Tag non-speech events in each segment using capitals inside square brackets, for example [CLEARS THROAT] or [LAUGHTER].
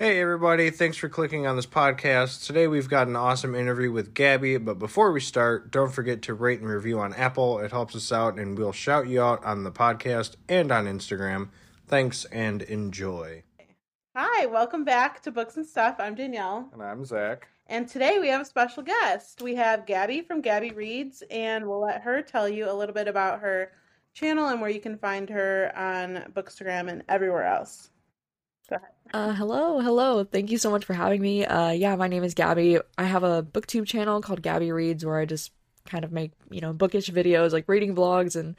Hey everybody, thanks for clicking on this podcast. Today we've got an awesome interview with Gabby, but before we start, don't forget to rate and review on Apple. It helps us out and we'll shout you out on the podcast and on Instagram. Thanks and enjoy. Hi, welcome back to Books and Stuff. I'm Danielle. And I'm Zach. And today we have a special guest. We have Gabby from Gabby Reads, and we'll let her tell you a little bit about her channel and where you can find her on Bookstagram and everywhere else. Uh, hello, hello. Thank you so much for having me. Uh, yeah, my name is Gabby. I have a booktube channel called Gabby Reads where I just kind of make, you know, bookish videos like reading vlogs and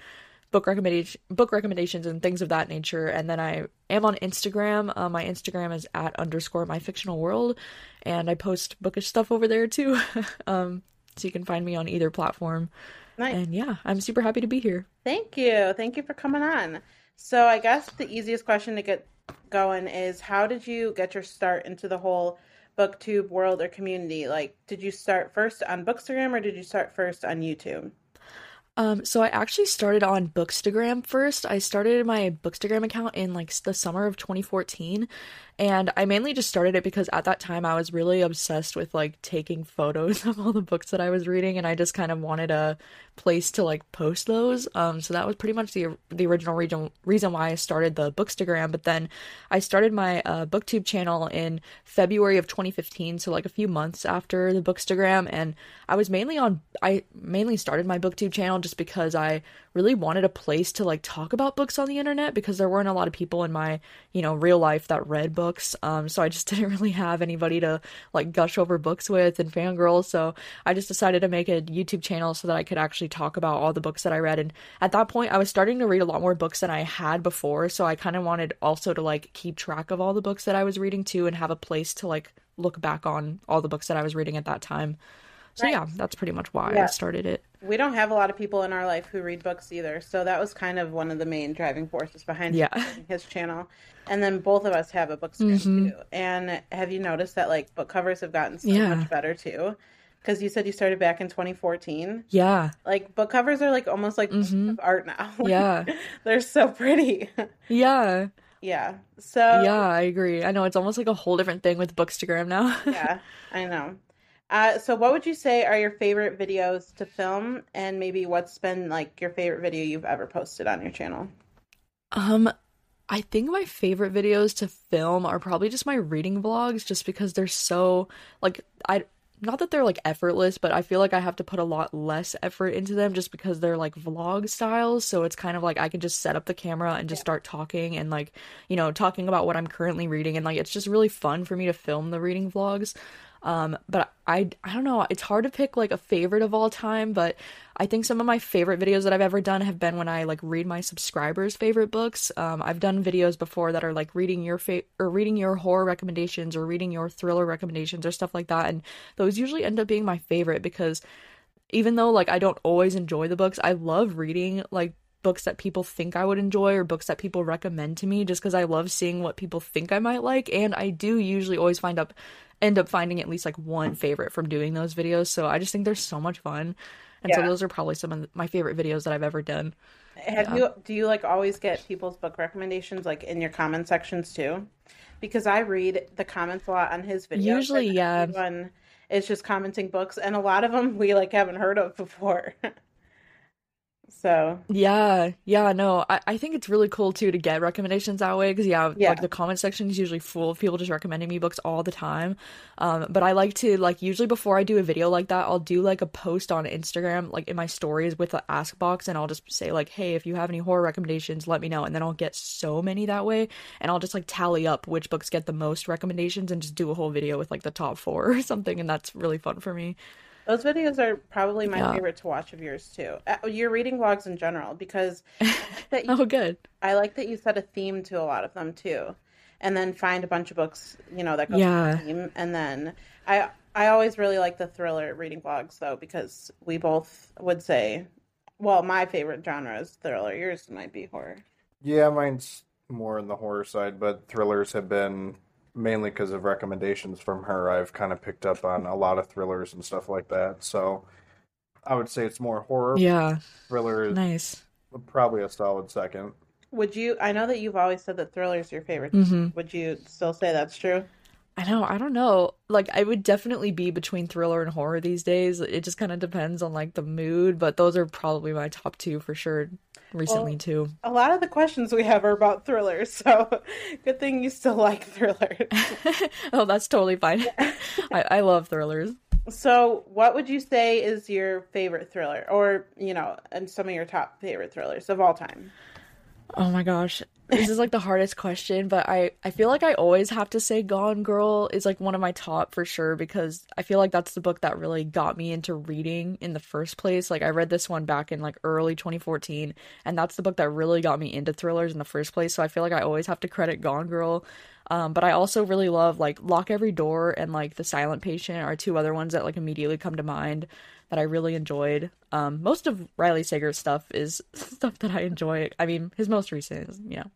book recommendation book recommendations and things of that nature. And then I am on Instagram. Uh, my Instagram is at underscore my fictional world, and I post bookish stuff over there too. [LAUGHS] um, so you can find me on either platform. Nice. And yeah, I'm super happy to be here. Thank you. Thank you for coming on. So I guess the easiest question to get going is how did you get your start into the whole booktube world or community? Like, did you start first on Bookstagram or did you start first on YouTube? Um, so I actually started on Bookstagram first. I started my Bookstagram account in like the summer of 2014, and I mainly just started it because at that time I was really obsessed with like taking photos [LAUGHS] of all the books that I was reading and I just kind of wanted a place to like post those. Um so that was pretty much the the original reason reason why I started the Bookstagram, but then I started my uh, booktube channel in February of 2015, so like a few months after the Bookstagram and I was mainly on I mainly started my booktube channel just because I really wanted a place to like talk about books on the internet because there weren't a lot of people in my, you know, real life that read books. Books, um, so I just [LAUGHS] didn't really have anybody to like gush over books with and fangirl. So I just decided to make a YouTube channel so that I could actually talk about all the books that I read. And at that point, I was starting to read a lot more books than I had before. So I kind of wanted also to like keep track of all the books that I was reading too and have a place to like look back on all the books that I was reading at that time. So Right. yeah, that's pretty much why Yeah. I started it. We don't have a lot of people in our life who read books either, so that was kind of one of the main driving forces behind Yeah. [LAUGHS] his channel. And then both of us have a bookstagram too. And have you noticed that like book covers have gotten so Yeah. much better too? Because you said you started back in 2014. Yeah. Like book covers are like almost like Mhm. of art now. [LAUGHS] Like, Yeah. [LAUGHS] they're so pretty. Yeah. yeah. So Yeah, I agree. I know it's almost like a whole different thing with Bookstagram now. yeah, I know. Uh, so what would you say are your favorite videos to film, and maybe what's been like your favorite video you've ever posted on your channel? Um, I think my favorite videos to film are probably just my reading vlogs, just because they're so like I not that they're like effortless, but I feel like I have to put a lot less effort into them just because they're like vlog styles. So it's kind of like I can just set up the camera and just start talking and like, you know, talking about what I'm currently reading and like it's just really fun for me to film the reading vlogs. Um, but I I don't know, it's hard to pick like a favorite of all time, but I think some of my favorite videos that I've ever done have been when I like read my subscribers' favorite books. Um, I've done videos before that are like reading your fa- or reading your horror recommendations or reading your thriller recommendations or stuff like that, and those usually end up being my favorite because even though like I don't always enjoy the books, I love reading like books that people think I would enjoy or books that people recommend to me just because I love seeing what people think I might like and I do usually always find up end up finding at least like one favorite from doing those videos so I just think they're so much fun and so those are probably some of my favorite videos that I've ever done. Have Yeah. you do you like always get people's book recommendations like in your comment sections too? Because I read the comments a lot on his videos. Usually, yeah. Everyone is just commenting books, and a lot of them we like haven't heard of before. [LAUGHS] so Yeah, yeah, no, I, I think it's really cool too to get recommendations that way because yeah, Yeah. like the comment section is usually full of people just recommending me books all the time. Um, but I like to like usually before I do a video like that, I'll do like a post on Instagram, like in my stories with the ask box, and I'll just say like, hey, if you have any horror recommendations, let me know, and then I'll get so many that way, and I'll just like tally up which books get the most recommendations and just do a whole video with like the top four [LAUGHS] or something, and that's really fun for me. Those videos are probably my Yeah. favorite to watch of yours too. Uh, Your reading vlogs in general, because [LAUGHS] that you Oh, good. I like that you set a theme to a lot of them too. and then find a bunch of books, you know, that go Yeah. through the theme. And then I I always really like the thriller reading vlogs though because we both would say, well, my favorite genre is thriller. Yours might be horror. Yeah, mine's more on the horror side, but thrillers have been mainly because of recommendations from her. I've kind of picked up on a lot of thrillers and stuff like that. So I would say it's more horror. Yeah, Thriller is nice. probably a solid second. Would you? I know that you've always said that thriller is your favorite. hmm Would you still say that's true? I know, I don't know. Like I would definitely be between thriller and horror these days. It just kind of depends on like the mood, but those are probably my top two for sure recently Well- too. A lot of the questions we have are about thrillers, [LAUGHS] so good thing you still like thrillers. [LAUGHS] Oh, that's totally fine. [LAUGHS] I, I love thrillers. So, what would you say is your favorite thriller, or you know, and some of your top favorite thrillers of all time? Oh my gosh. This is like the hardest question, but I I feel like I always have to say Gone Girl is like one of my top for sure because I feel like that's the book that really got me into reading in the first place. Like I read this one back in like early 2014 and that's the book that really got me into thrillers in the first place. So I feel like I always have to credit Gone Girl. Um, but I also really love like Lock Every Door and like The Silent Patient are two other ones that like immediately come to mind that I really enjoyed. Um, most of Riley Sager's stuff is [LAUGHS] stuff that I enjoy. I mean, his most recent is, you know,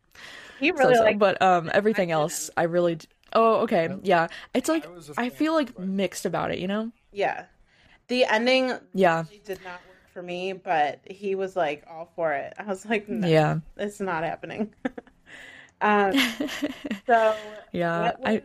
He really so-so, like but um, everything else I really. d- Oh, okay, yeah. It's like I was a I fan, feel like mixed about it, you know? yeah. The ending Yeah, really did not work for me, but he was like all for it. I was like, no, yeah, it's not happening. [LAUGHS] um, so [LAUGHS] yeah. what I was-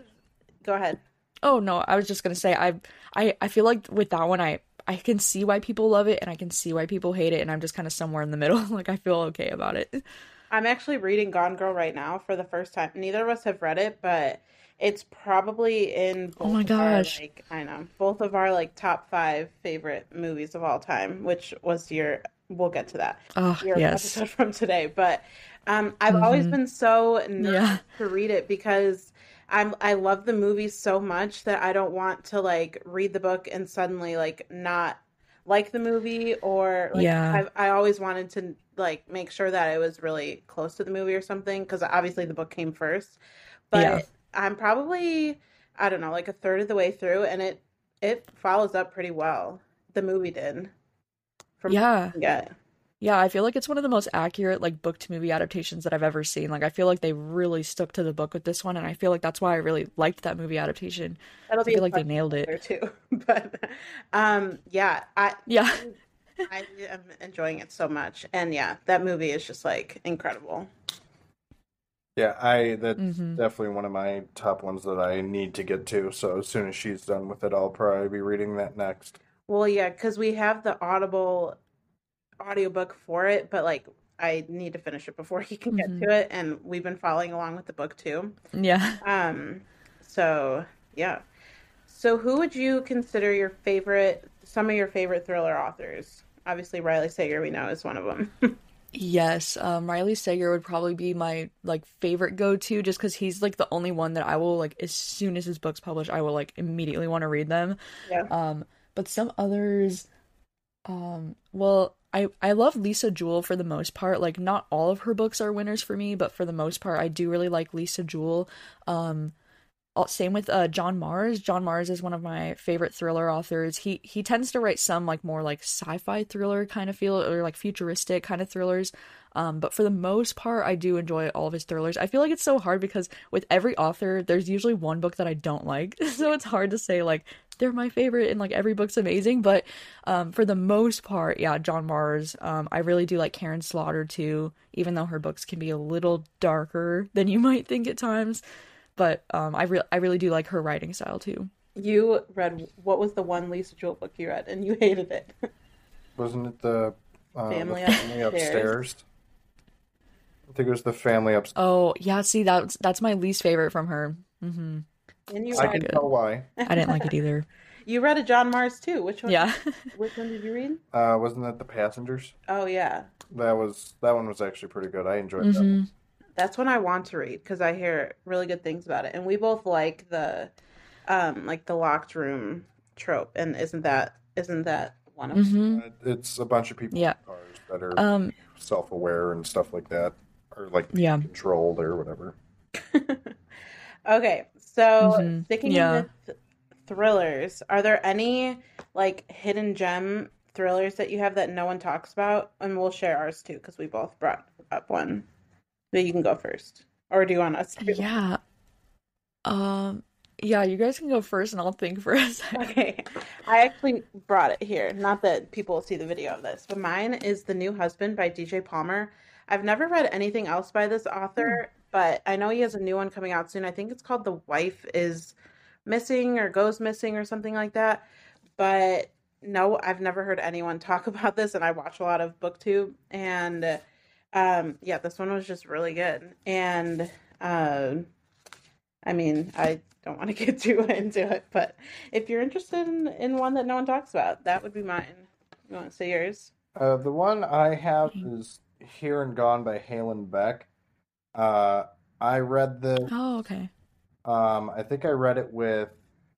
go ahead. oh no, I was just gonna say I I I feel like with that one I I can see why people love it and I can see why people hate it and I'm just kind of somewhere in the middle. [LAUGHS] Like I feel okay about it. I'm actually reading Gone Girl right now for the first time. Neither of us have read it, but it's probably in both Oh my of our, gosh. like I know both of our like top five favorite movies of all time. Which was your? We'll get to that. Oh Your yes, episode [LAUGHS] from today, but um, I've always Mhm. been so nervous Yeah. to read it because I'm I love the movie so much that I don't want to like read the book and suddenly like not like the movie or like Yeah. I've, I always wanted to like make sure that I was really close to the movie or something because obviously the book came first but Yeah. I'm probably I don't know like a third of the way through and it it follows up pretty well the movie did from yeah, yeah yeah. I feel like it's one of the most accurate like book to movie adaptations that I've ever seen. Like I feel like they really stuck to the book with this one, and I feel like that's why I really liked that movie adaptation. that'll I be feel like they nailed it. there too [LAUGHS] but um yeah I Yeah. [LAUGHS] I am enjoying it so much. And yeah, that movie is just like incredible. Yeah, I that's hmm definitely one of my top ones that I need to get to. So as soon as she's done with it, I'll probably be reading that next. Well, yeah, because we have the Audible audiobook for it, but like I need to finish it before [LAUGHS] he can get hmm to it. And we've been following along with the book too. Yeah. Um, so yeah. So who would you consider your favorite, some of your favorite thriller authors? Obviously, Riley Sager, we know, is one of them. [LAUGHS] Yes, um, Riley Sager would probably be my like favorite go-to just because he's like the only one that I will like as soon as his book's published, I will like immediately want to read them. yeah. Um, but some others, um, well, I I love Lisa Jewell for the most part. Like not all of her books are winners for me, but for the most part, I do really like Lisa Jewell. Um, same with uh John Marrs. John Marrs is one of my favorite thriller authors. He he tends to write some like more like sci-fi thriller kind of feel or like futuristic kind of thrillers. Um, but for the most part, I do enjoy all of his thrillers. I feel like it's so hard because with every author, there's usually one book that I don't like. [LAUGHS] So it's hard to say like they're my favorite and like every book's amazing. But um, for the most part, yeah, John Marrs. Um, I really do like Karin Slaughter too, even though her books can be a little darker than you might think at times. But um, I re- I really do like her writing style too. You read, what was the one Lisa Jewell book you read and you hated it? [LAUGHS] Wasn't it the uh, the Family family Upstairs. upstairs? I think it was the family upstairs. Oh yeah, see that's that's my least favorite from her. hmm And you I read, can good. tell why. [LAUGHS] I didn't like it either. you read a John Marrs too. Which one? Yeah. [LAUGHS] Which one did you read? Uh, wasn't that the passengers? Oh yeah, That was that one was actually pretty good. I enjoyed that. hmm that's one I want to read because I hear really good things about it, and we both like the, um, like the locked room trope. And isn't that isn't that one of them? hmm Uh, It's a bunch of people Yeah. in cars that are Um. self-aware and stuff like that, or like Yeah. controlled or whatever. [LAUGHS] Okay, so Mhm. sticking Yeah. with thrillers, are there any like hidden gem thrillers that you have that no one talks about? And we'll share ours too because we both brought up one. But you can go first, or do you want us to? Yeah. Um, yeah, you guys can go first and I'll think for a [LAUGHS] second. Okay, I actually brought it here. Not that people will see the video of this, but mine is The New Husband by DJ Palmer. I've never read anything else by this author, but I know he has a new one coming out soon. I think it's called The Wife is Missing or Goes Missing or something like that. But no, I've never heard anyone [LAUGHS] talk about this, and I watch a lot of BookTube, and um, yeah, this one was just really good. And uh, I mean, I don't want to [LAUGHS] get too into it, but if you're interested in, in one that no one talks about, that would be mine. You want to say yours? Uh, the one I have is Here and Gone by Haylen Beck. Uh, I read the Oh, okay. Um, I think I read it with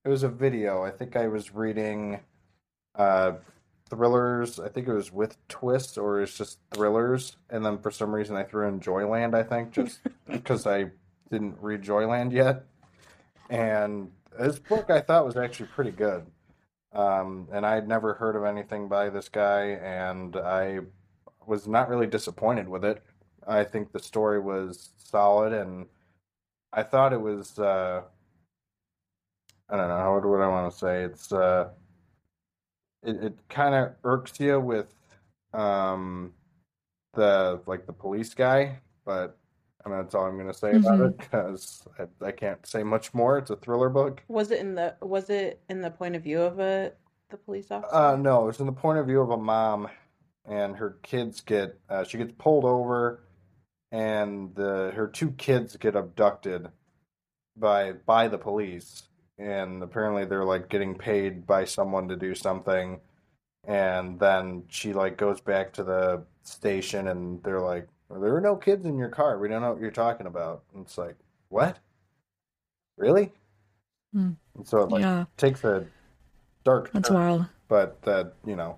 it was a video. I think I was reading uh thrillers. I think it was with twists or it's just thrillers, and then for some reason I threw in Joyland. I think just [LAUGHS] because I didn't read Joyland yet, and this book I thought was actually pretty good. Um, and I'd never heard of anything by this guy, and I was not really disappointed with it. I think the story was solid, and I thought it was. Uh, I don't know what what I want to say. It's uh, it it kind of irks you with um, the like the police guy, but I mean that's all I'm gonna say about Mhm. it because I, I can't say much more. It's a thriller book. Was it in the was it in the point of view of a the police officer? Uh, no, it's in the point of view of a mom, and her kids get uh, she gets pulled over, and the her two kids get abducted by by the police, and apparently they're like getting paid by someone to do something, and then she like goes back to the station, and they're like, "There were no kids in your car. We don't know what you're talking about." And it's like, what? Really? Hmm. And so it like Yeah, takes a dark that's turn wild. but that you know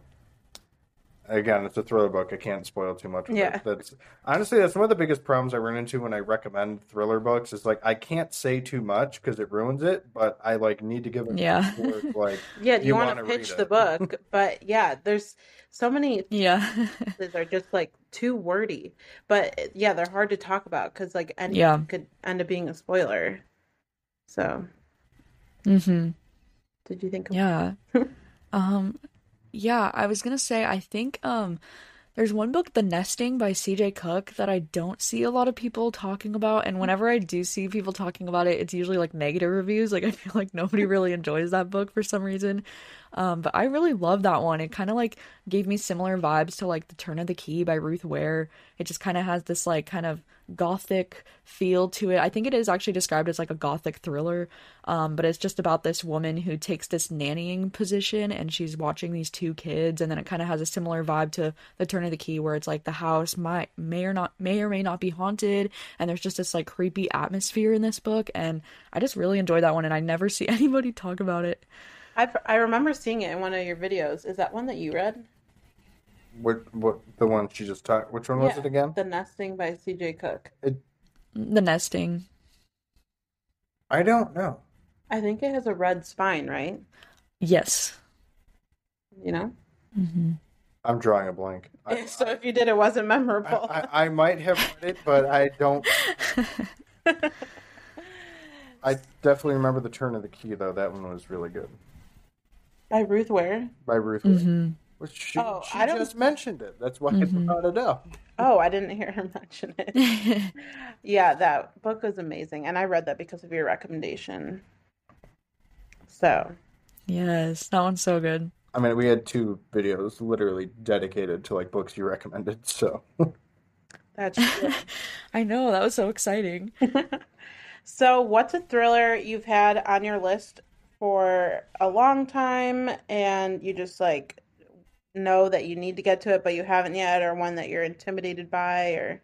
again it's a thriller book i can't spoil too much of it. Yeah. that's honestly that's one of the biggest problems i run into when i recommend thriller books is like i can't say too much because it ruins it but i like need to give it Yeah. like [LAUGHS] yeah, you, you want wanna pitch the book? [LAUGHS] But yeah, there's so many Yeah. [LAUGHS] that are just like too wordy. But yeah, they're hard to talk about because like any Yeah. could end up being a spoiler. So, Mm-hmm. did you think of Yeah. Um, yeah, I was gonna say I think um there's one book, The Nesting by CJ Cooke, that I don't see a lot of people talking about, and whenever I do see people talking about it, it's usually like negative reviews. Like [LAUGHS] I feel like nobody really enjoys that book for some reason. Um, but I really love that one. It kind of like gave me similar vibes to like The Turn of the Key by Ruth Ware. It just kind of has this like kind of gothic feel to it. I think it is actually described as like a gothic thriller. Um, but it's just about this woman who takes this nannying position and she's watching these two kids and then it kind of has a similar vibe to The Turn of the Key where it's like the house might may or not may or may not be haunted and there's just this like creepy atmosphere in this book and I just really enjoyed that one and I never [LAUGHS] see anybody talk about it. I I remember seeing it in one of your videos. Is that one that you read? What what the one she just talked which one was it again The Nesting by C.J. Cooke. The nesting. i don't know I think it has a red spine, right? Yes. You know. Mm-hmm. i'm drawing a blank I, [LAUGHS] so if you did, it wasn't memorable. I, I, I might have read it but i don't [LAUGHS] i definitely remember the turn of the key though that one was really good by Ruth Ware. by ruth Ware. Which she, Oh, she I don't- just mentioned it that's why Mhm. i brought it up Oh, I didn't hear her [LAUGHS] mention it. [LAUGHS] Yeah, that book was amazing, and I read that because of your recommendation. So, yes, that one's so good. I mean, we had two videos literally dedicated to like books you recommended. So that's [LAUGHS] true. I know, that was so exciting. So, what's a thriller you've had on your list for a long time and you just like know that you need to get to it but you haven't yet or one that you're intimidated by or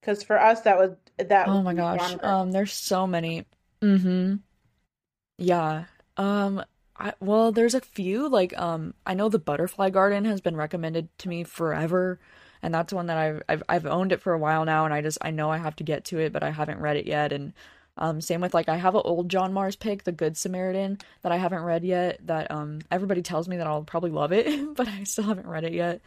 because for us that was that Oh my gosh. genre. Um, there's so many. Mm-hmm. Yeah. Um, I well, there's a few like um, I know the Butterfly Garden has been recommended to me forever, and that's one that I've I've I've owned it for a while now, and I just I know I have to get to it, but I haven't read it yet, and Um, same with like I have an old John Marrs pick, The Good Samaritan, that I haven't read yet. That um everybody tells me that I'll probably love it, [LAUGHS] but I still haven't read it yet.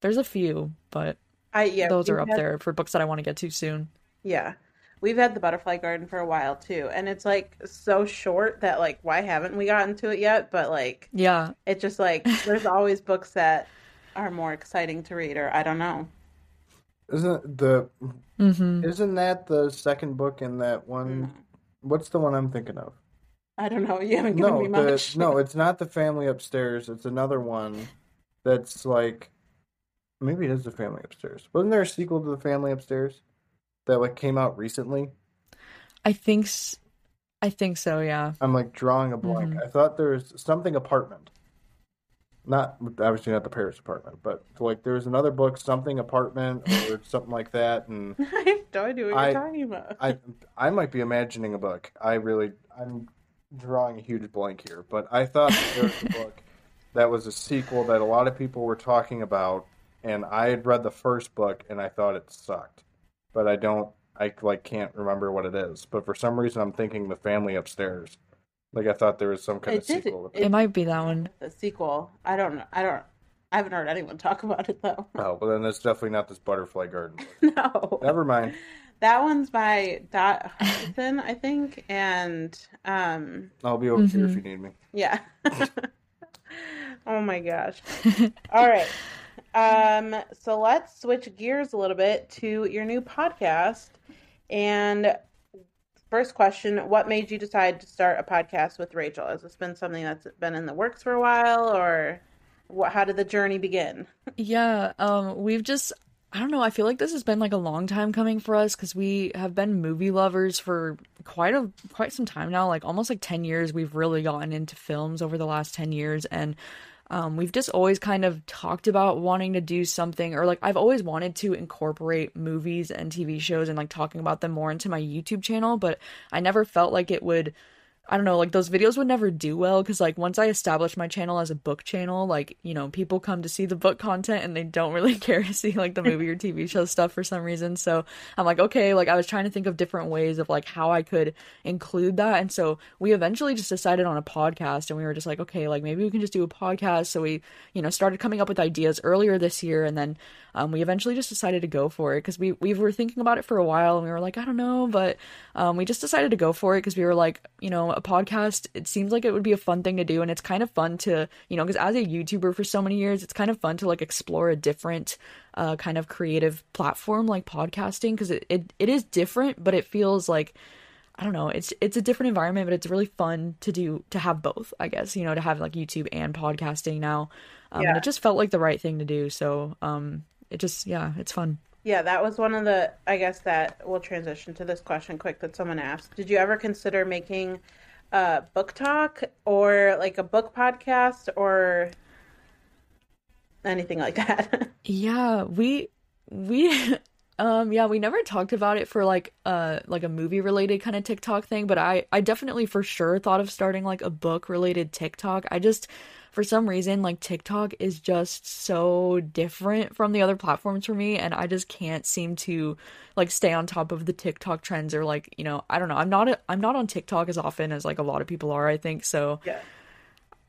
There's a few, but I yeah, those are up had- there for books that I want to get to soon. Yeah. We've had the Butterfly Garden for a while too, and it's like so short that like why haven't we gotten to it yet? But like Yeah, it just like there's always books that are more exciting to read or I don't know. Isn't the mm-hmm. isn't that the second book in that one? No. What's the one I'm thinking of? I don't know. You haven't given No, me the, much. no, [LAUGHS] it's not the family upstairs. It's another one that's like maybe it is the family upstairs. Wasn't there a sequel to the family upstairs that like came out recently? I think I think so. Yeah. I'm like drawing a blank. Mhm. I thought there was something apartment. Not obviously not the Paris apartment, but like there was another book, something apartment or [LAUGHS] something like that, and [LAUGHS] I have no idea what I- you're talking about. I I might be imagining a book. I really I'm drawing a huge blank here, but I thought there was a [LAUGHS] book that was a sequel that a lot of people were talking about, and I had read the first book and I thought it sucked, but I don't I like can't remember what it is. But for some reason, I'm thinking the family upstairs. Like I thought there was some kind It of did- sequel. It- It might be that one. the sequel. I don't know. I don't. I haven't heard anyone talk about it though. Oh, well then that's definitely not this Butterfly Garden. [LAUGHS] No. Never mind. That one's by Dot Hutchison, I think, and um, I'll be over here if you need me. yeah. [LAUGHS] oh my gosh. [LAUGHS] All right. Um, so let's switch gears a little bit to your new podcast. And first question, what made you decide to start a podcast with Rachel? Has this been something that's been in the works for a while or what how did the journey begin? [LAUGHS] Yeah, um, we've just, I don't know, I feel like this has been like a long time coming for us because we have been movie lovers for quite a quite some time now, like almost like 10 years. We've really gotten into films over the last 10 years and um, we've just always kind of talked about wanting to do something, or like I've always wanted to incorporate movies and TV shows and like talking about them more into my YouTube channel, but I never felt like it would I don't know, like those videos would never do well because like once I established my channel as a book channel, like, you know, people come to see the book content and they don't really [LAUGHS] care to see like the [LAUGHS] movie or TV show stuff for some reason. So I'm like, okay, like I was trying to think of different ways of like how I could include that. And so we eventually just decided on a podcast and we were just like, okay, like maybe we can just do a podcast. So we, you know, started coming up with ideas earlier this year and then um, we eventually just decided to go for it because we, we were thinking about it for a while and we were like, I don't know, but um, we just decided to go for it because we were like, you know, a podcast, it seems like it would be a fun thing to do. And it's kind of fun to, you know, because as a YouTuber for so many years, it's kind of fun to like explore a different uh, kind of creative platform like podcasting because it, it, it is different, but it feels like, I don't know, it's it's a different environment, but it's really fun to do to have both, I guess, you know, to have like YouTube and podcasting now. Um, Yeah. And it just felt like the right thing to do. So um, it just, yeah, it's fun. Yeah, that was one of the, I guess that we'll transition to this question quick that someone asked. Did you ever consider making a BookTok or like a book podcast or anything like that? [LAUGHS] Yeah, we we [LAUGHS] um yeah, we never talked about it for like uh like a movie related kind of TikTok thing, but I I definitely for sure thought of starting like a book related TikTok. I just for some reason like TikTok is just so different from the other platforms for me and I just can't seem to like stay on top of the TikTok trends or like, you know, I don't know. I'm not a, I'm not on TikTok as often as like a lot of people are, I think. So, yeah.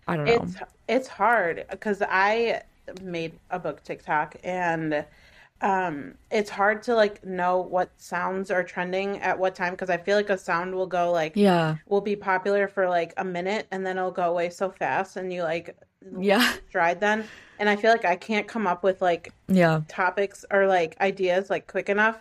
I don't know. It's it's hard because I made a book TikTok and um it's hard to like know what sounds are trending at what time because I feel like a sound will go like Yeah. will be popular for like a minute and then it'll go away so fast and you like Yeah. [LAUGHS] stride then and I feel like I can't come up with like Yeah. topics or like ideas like quick enough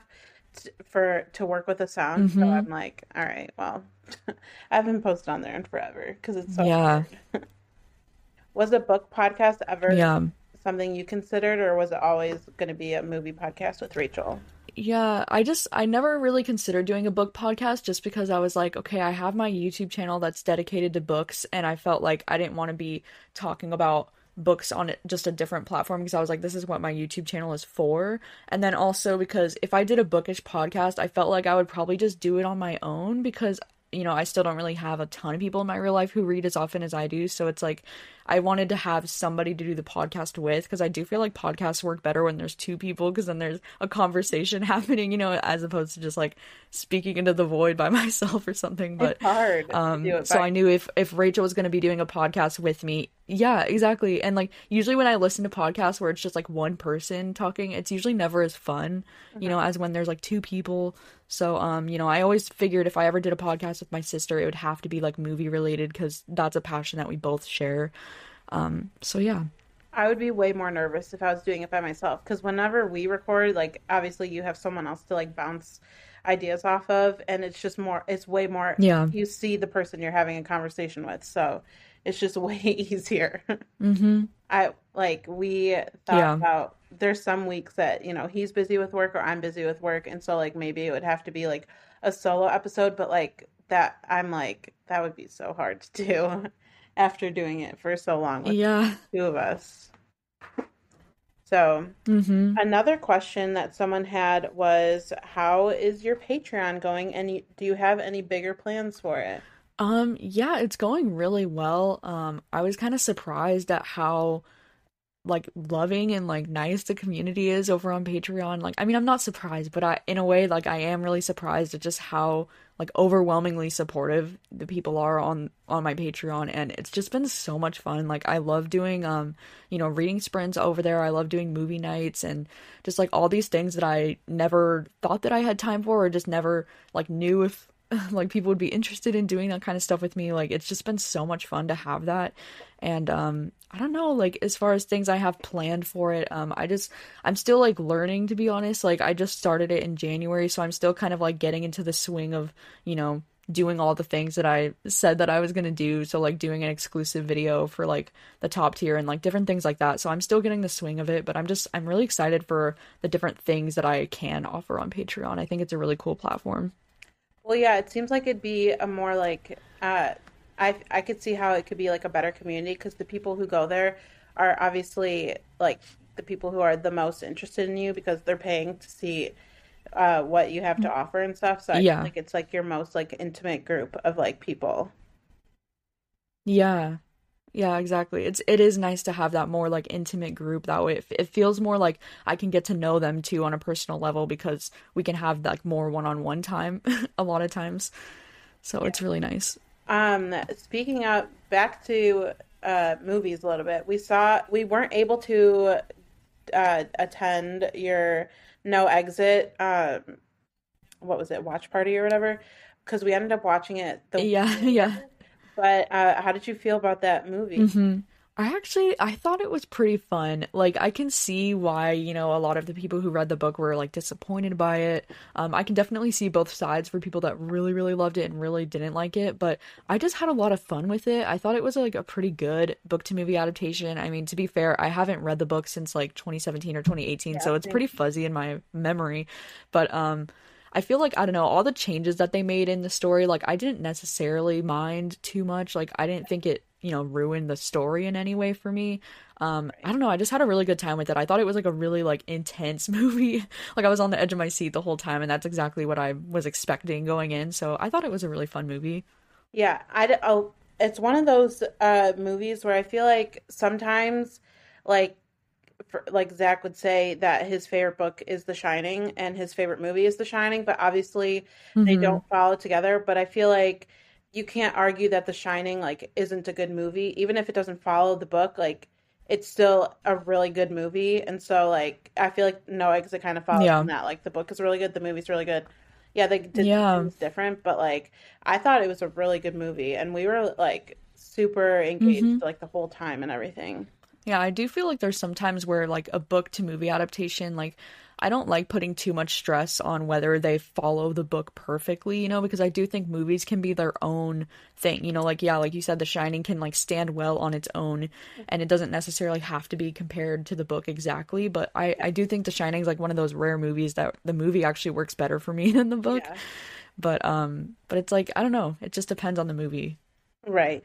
t- for to work with a sound so Mhm. I'm like all right well [LAUGHS] I haven't posted on there in forever because it's so Yeah. hard. [LAUGHS] was a book podcast ever Yeah. Something you considered or was it always going to be a movie podcast with Rachel Yeah, I just I never really considered doing a book podcast just because I was like, okay, I have my YouTube channel that's dedicated to books and I felt like I didn't want to be talking about books on just a different platform because I was like this is what my YouTube channel is for. And then also because if I did a bookish podcast, I felt like I would probably just do it on my own because you know, I still don't really have a ton of people in my real life who read as often as I do, so it's like I wanted to have somebody to do the podcast with because I do feel like podcasts work better when there's two people because then there's a conversation [LAUGHS] happening, you know, as opposed to just like speaking into the void by [LAUGHS] myself or something. But it's hard. Um, so I knew if if Rachel was going to be doing a podcast with me, yeah, exactly. And like usually when I listen to podcasts where it's just like one person talking, it's usually never as fun, mm-hmm. you know, as when there's like two people. So um, you know, I always figured if I ever did a podcast with my sister, it would have to be like movie related cuz that's a passion that we both share. Um, so yeah. I would be way more nervous if I was doing it by myself cuz whenever we record, like obviously you have someone else to like bounce ideas off of and it's just more it's way more yeah you see the person you're having a conversation with so it's just [LAUGHS] way easier. Mm-hmm. I like we thought yeah. about there's some weeks that you know he's busy with work or I'm busy with work, and so like maybe it would have to be like a solo episode, but like that I'm like that would be so hard to do [LAUGHS] after doing it for so long. yeah, two of us. So, mm-hmm. another question that someone had was, "How is your Patreon going? And do you have any bigger plans for it?" Um, yeah, it's going really well. Um, I was kind of surprised at how like loving and like nice the community is over on Patreon. Like, I mean, I'm not surprised, but I, in a way, like I am really surprised at just how like overwhelmingly supportive the people are on on my Patreon, and it's just been so much fun. Like, I love doing um, you know, reading sprints over there. I love doing movie nights and just like all these things that I never thought that I had time for, or just never like knew if [LAUGHS] like people would be interested in doing that kind of stuff with me like it's just been so much fun to have that and um i don't know like as far as things i have planned for it um i just i'm still like learning to be honest. Like i just started it in january so i'm still kind of like getting into the swing of you know doing all the things that i said that i was going to do. So like doing an exclusive video for like the top tier and like different things like that. So i'm still getting the swing of it but i'm just i'm really excited for the different things that i can offer on patreon. I think it's a really cool platform. Well, yeah, it seems like it'd be a more like uh, I I could see how it could be like a better community because the people who go there are obviously like the people who are the most interested in you because they're paying to see uh, what you have to mm-hmm. offer and stuff. So I yeah. think it's like your most like intimate group of like people. Yeah, yeah, exactly. It's it is nice to have that more like intimate group that way. It, it feels more like I can get to know them too on a personal level because we can have like more one-on-one time [LAUGHS] a lot of times. So yeah. it's really nice. Um speaking of back to uh movies a little bit. We saw we weren't able to uh attend your no exit um what was it? Watch party or whatever because we ended up watching it the Yeah, [LAUGHS] yeah but uh, how did you feel about that movie? Mm-hmm. I actually I thought it was pretty fun. Like I can see why, you know, a lot of the people who read the book were like disappointed by it. Um I can definitely see both sides for people that really really loved it and really didn't like it, but I just had a lot of fun with it. I thought it was like a pretty good book to movie adaptation. I mean, to be fair, I haven't read the book since like 2017 or 2018, yeah, so it's pretty fuzzy in my memory. But um I feel like I don't know all the changes that they made in the story. Like I didn't necessarily mind too much. Like I didn't think it you know ruined the story in any way for me. Um, I don't know. I just had a really good time with it. I thought it was like a really like intense [LAUGHS] movie. like I was on the edge of my seat the whole time, and that's exactly what I was expecting going in. So I thought it was a really fun movie. Yeah, I. Oh, it's one of those uh movies where I feel like sometimes like for, like Zach would say that his favorite book is The Shining and his favorite movie is The Shining, but obviously mm-hmm. they don't follow together. But I feel like you can't argue that The Shining like isn't a good movie, even if it doesn't follow the book. Like it's still a really good movie, and so like I feel like No Exit kind of follows yeah. on that. Like the book is really good, the movie's really good. Yeah, they did yeah. things different, but like I thought it was a really good movie, and we were like super engaged mm-hmm. like the whole time and everything. Yeah, I do feel like there's sometimes where like a book to movie adaptation, like I don't like putting too much stress on whether they follow the book perfectly, you know, because I do think movies can be their own thing. You know, like yeah, like you said, The Shining can like stand well on its own and it doesn't necessarily have to be compared to the book exactly. But I, I do think The Shining is like one of those rare movies that the movie actually works better for me [LAUGHS] than the book. Yeah. But um but it's like I don't know, it just depends on the movie. Right.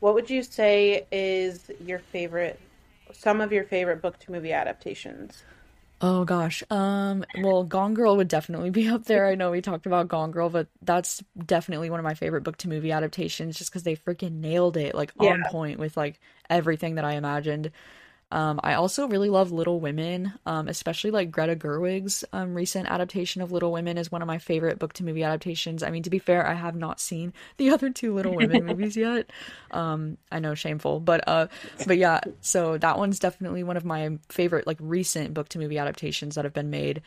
What would you say is your favorite, some of your favorite book to movie adaptations? Oh gosh. Um, well, Gone Girl would definitely be up there. I know we talked about Gone Girl, but that's definitely one of my favorite book to movie adaptations just because they freaking nailed it, like on point with like everything that I imagined. Um, I also really love Little Women, um, especially like Greta Gerwig's um, recent adaptation of Little Women is one of my favorite book to movie adaptations. I mean, to be fair, I have not seen [LAUGHS] the other two Little Women [LAUGHS] movies yet. Um, I know, shameful, but uh, but yeah, so that one's definitely one of my favorite like recent book to movie adaptations that have been made.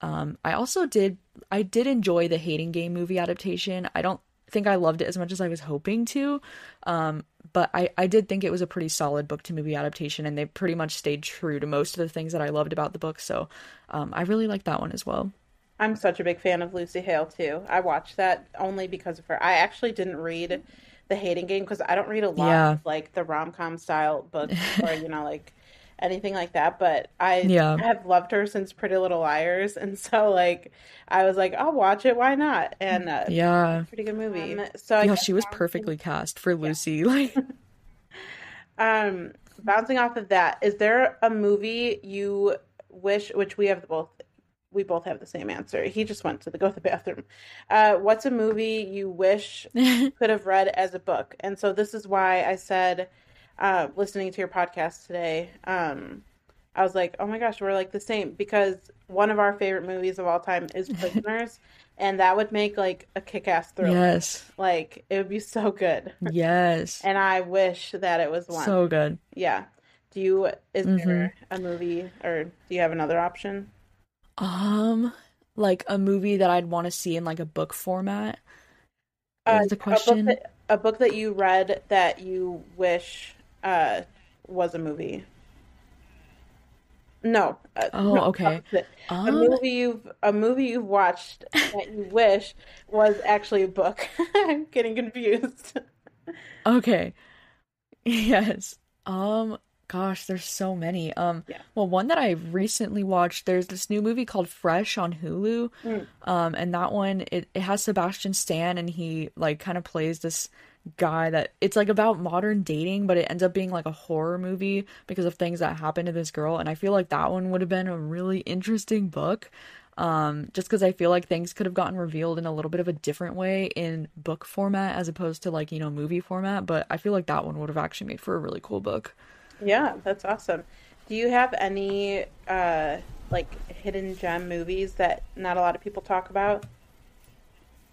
Um, I also did I did enjoy the Hating Game movie adaptation. I don't think I loved it as much as I was hoping to. Um, but I, I did think it was a pretty solid book to movie adaptation and they pretty much stayed true to most of the things that I loved about the book. So um, I really liked that one as well. I'm such a big fan of Lucy Hale too. I watched that only because of her. I actually didn't read The Hating Game because I don't read a lot Yeah. of like the rom com style books [LAUGHS] or you know like anything like that. But I Yeah. have loved her since Pretty Little Liars, [LAUGHS] and so like I was like, I'll watch it. Why not? And uh, Yeah. pretty good movie. so I Yeah, she was bouncing- perfectly cast for Lucy. [LAUGHS] Like [LAUGHS] Um, bouncing off of that, is there a movie you wish, which we have both, we both have the same answer. He just went to the go to the bathroom. Uh, what's a movie you wish could have read as a book? And so this is why I said, uh, listening to your podcast today, um, I was like, oh my gosh, we're like the same because one of our favorite movies of all time is [LAUGHS] Prisoners, and that would make like a kick-ass thriller. yes. Like it would be so good. Yes. [LAUGHS] And I wish that it was one. So good. Yeah. Do you is Mm-hmm. there a movie or do you have another option? Um like a movie that I'd want to see in like a book format. Uh, the A question? book, that, a book that you read that you wish uh was a movie. No. Uh, Oh, no, okay. opposite. A Um, movie you've a movie you've watched that you wish was actually a book. [LAUGHS] I'm getting confused. Okay. [LAUGHS] Yes. Um gosh, there's so many. Um Yeah. well one that I recently watched, there's this new movie called Fresh on Hulu. Mm. Um and that one it, it has Sebastian Stan and he like kind of plays this guy that it's like about modern dating, but it ends up being like a horror movie because of things that happen to this girl and I feel like that one would have been a really interesting book. Um, just because I feel like things could have gotten revealed in a little bit of a different way in book format as opposed to like, you know, movie format. But I feel like that one would have actually made for a really cool book. Yeah, that's awesome. Do you have any uh like hidden gem movies that not a lot of people talk about?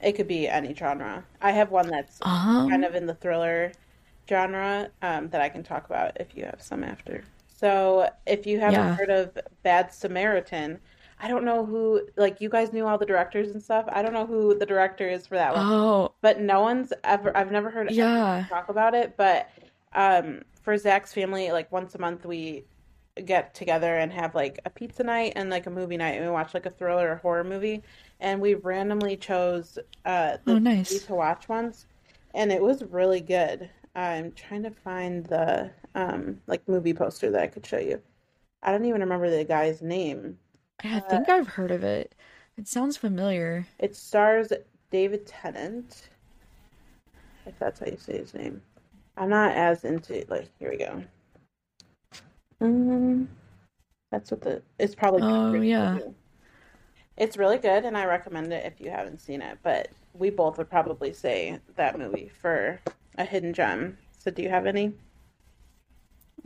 It could be any genre. I have one that's Um, kind of in the thriller genre um, that I can talk about if you have some after. So, if you haven't Yeah. heard of Bad Samaritan, I don't know who, like, you guys knew all the directors and stuff. I don't know who the director is for that one, Oh, but no one's ever, I've never heard yeah. talk about it, but um, for Zach's family, like once a month we get together and have like a pizza night and like a movie night, and we watch like a thriller or horror movie, and we randomly chose uh, the Oh, nice. movie to watch ones, and it was really good. I'm trying to find the um, like movie poster that I could show you. I don't even remember the guy's name. I think I've heard of it. It sounds familiar. It stars David Tennant, if that's how you say his name. I'm not as into like. Here we go. Um, that's what the. It's probably. Oh, yeah. It's really good, and I recommend it if you haven't seen it. But we both would probably say that movie for a hidden gem. So, do you have any?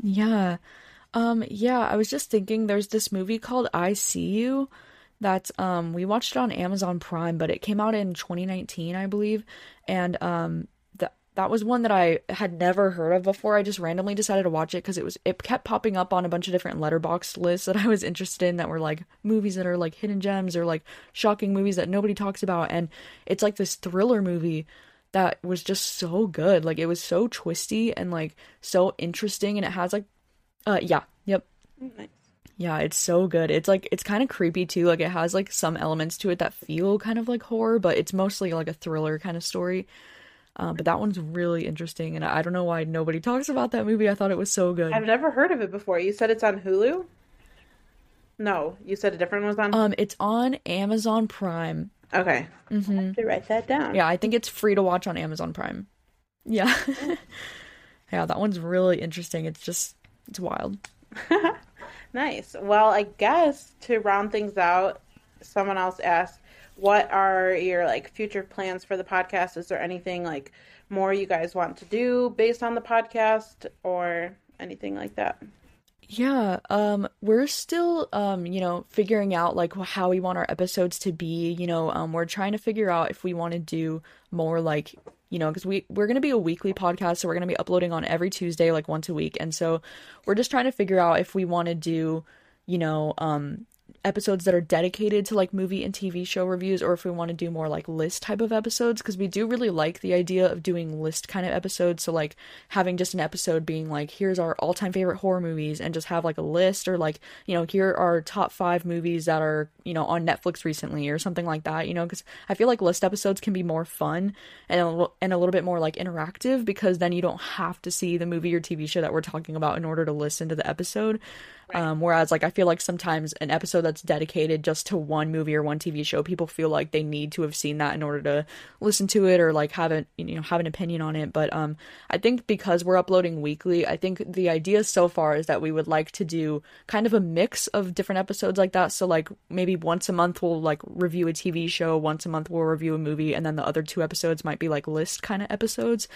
Yeah. Um, yeah, I was just thinking there's this movie called I See You that's um we watched it on Amazon Prime, but it came out in 2019, I believe. And um that was one that I had never heard of before. I just randomly decided to watch it because it was it kept popping up on a bunch of different Letterboxd lists that [LAUGHS] I was interested in that were like movies that are like hidden gems or like shocking movies that nobody talks about and it's like this thriller movie that was just so good. Like it was so twisty and like so interesting and it has like uh yeah, yep. Nice. Yeah, it's so good. It's like it's kind of creepy too. Like it has like some elements to it that feel kind of like horror, but it's mostly like a thriller kind of story. Uh, but that one's really interesting, and I I don't know why nobody talks about that movie. I thought it was so good. I've never heard of it before. You said it's on Hulu. No, you said a different one was on. Um, it's on Amazon Prime. okay, Mm-hmm. I have to write that down. Yeah, I think it's free to watch on Amazon Prime. Yeah, [LAUGHS] yeah, that one's really interesting. It's just it's wild. [LAUGHS] Nice. Well, I guess to round things out, someone else asked, "What are your like future plans for the podcast? Is there anything like more you guys want to do based on the podcast or anything like that?" Yeah, um, we're still, um, you know, figuring out like how we want our episodes to be. You know, um, we're trying to figure out if we want to do more like, you know, because we we're gonna be a weekly podcast, so we're gonna be uploading on every Tuesday, like once a week, and so we're just trying to figure out if we want to do, you know, um, episodes that are dedicated to like movie and TV show reviews or if we want to do more like list type of episodes because we do really like the idea of doing list kind of episodes. So like having just an episode being like here's our all-time favorite horror movies and just have like a list or like you know here are top 5 movies that are you know on Netflix recently or something like that you know cuz I feel like list episodes can be more fun and and a little bit more like interactive because then you don't have to see the movie or TV show that we're talking about in order to listen to the episode Right. Um, whereas, like, I feel like sometimes an episode that's dedicated just to one movie or one TV show, people feel like they need to have seen that in order to listen to it or like have an you know have an opinion on it. But um, I think because we're uploading weekly, I think the idea so far is that we would like to do kind of a mix of different episodes like that. So like maybe once a month we'll like review a TV show, once a month we'll review a movie, and then the other two episodes might be like list kind of episodes.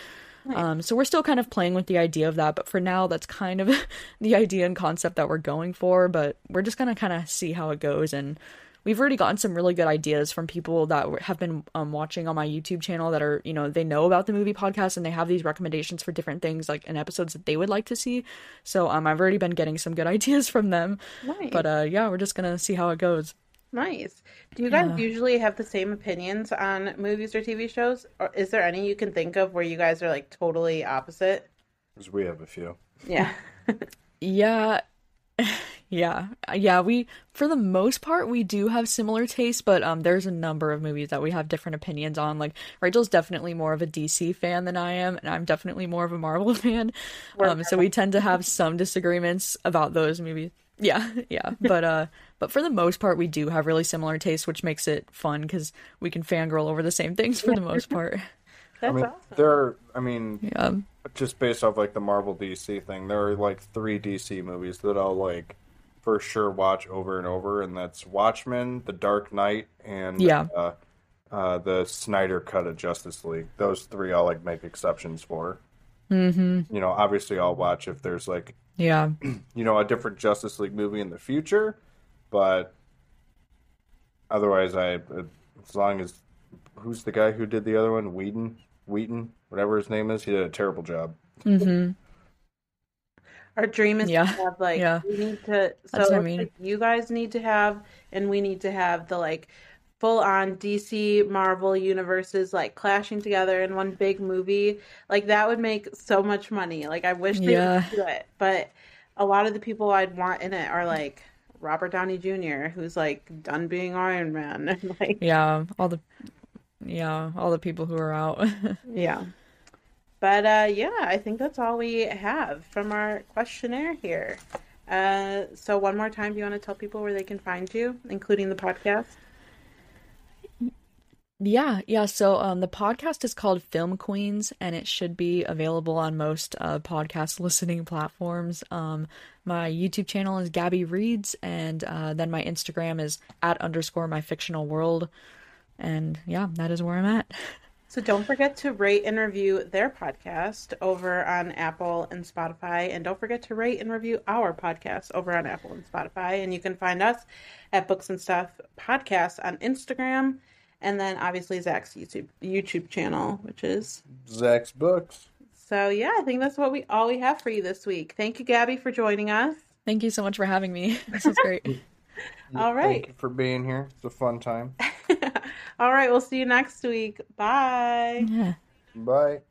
Um, so we're still kind of playing with the idea of that, but for now, that's kind of [LAUGHS] the idea and concept that we're going for. But we're just gonna kind of see how it goes, and we've already gotten some really good ideas from people that have been um, watching on my YouTube channel that are, you know, they know about the movie podcast and they have these recommendations for different things, like in episodes that they would like to see. So um, I've already been getting some good [LAUGHS] ideas from them. Nice. But uh, yeah, we're just gonna see how it goes. Nice. Do you guys yeah. usually have the same opinions on movies or TV shows? Or is there any you can think of where you guys are like totally opposite? Because we have a few. Yeah. yeah. [LAUGHS] Yeah. Yeah, we for the most part we do have similar tastes, but um there's a number of movies that we have different opinions on. Like Rachel's definitely more of a DC fan than I am, and I'm definitely more of a Marvel [LAUGHS] fan. Um so we tend to have some disagreements about those movies. Yeah, [LAUGHS] yeah. But uh but for the most part we do have really similar tastes, which makes it fun cuz we can fangirl over the same things for the most [LAUGHS] part. That's I mean, awesome. there are, I mean, yeah. just based off like the Marvel DC thing, there are like three DC movies that I'll like for sure watch over and over, and that's Watchmen, The Dark Knight, and yeah. Uh, uh, the Snyder cut of Justice League. Those three I'll like make exceptions for. Mm-hmm. You know, obviously I'll watch if there's like yeah, [CLEARS THROAT] you know, a different Justice League movie in the future, but otherwise, I as long as who's the guy who did the other one, Whedon, Wheaton, whatever his name is, he did a terrible job. Mm-hmm. Our dream is yeah. to have like yeah. we need to. So I mean. like, you guys need to have, and we need to have the like full on DC Marvel universes like clashing together in one big movie. Like that would make so much money. Like I wish they yeah. would do it. But a lot of the people I'd want in it are like Robert Downey Jr., who's like done being Iron Man. [LAUGHS] like Yeah, all the yeah, all the people who are out. [LAUGHS] yeah. But uh yeah, I think that's all we have from our questionnaire here. Uh, so one more time, do you want to tell people where they can find you, including the podcast? Yeah, yeah. So um, the podcast is called Film Queens, and it should be available on most uh, podcast [LAUGHS] listening platforms. Um, my YouTube channel is Gabby Reads, and uh, then my Instagram is at underscore my fictional world. And yeah, that is where I'm at. [LAUGHS] So don't forget to rate and review their podcast over on Apple and Spotify. And don't forget to rate and review our podcast over on Apple and Spotify. And you can find us at Books and Stuff Podcast on Instagram and then obviously Zach's YouTube YouTube channel, which is Zach's Books. So yeah, I think that's what we all we have for you this week. Thank you, Gabby, for joining us. Thank you so much for having me. [LAUGHS] This is great. [LAUGHS] all right. Thank you for being here. It's a fun time. [LAUGHS] all right, we'll see you next week. Bye. Yeah. Bye.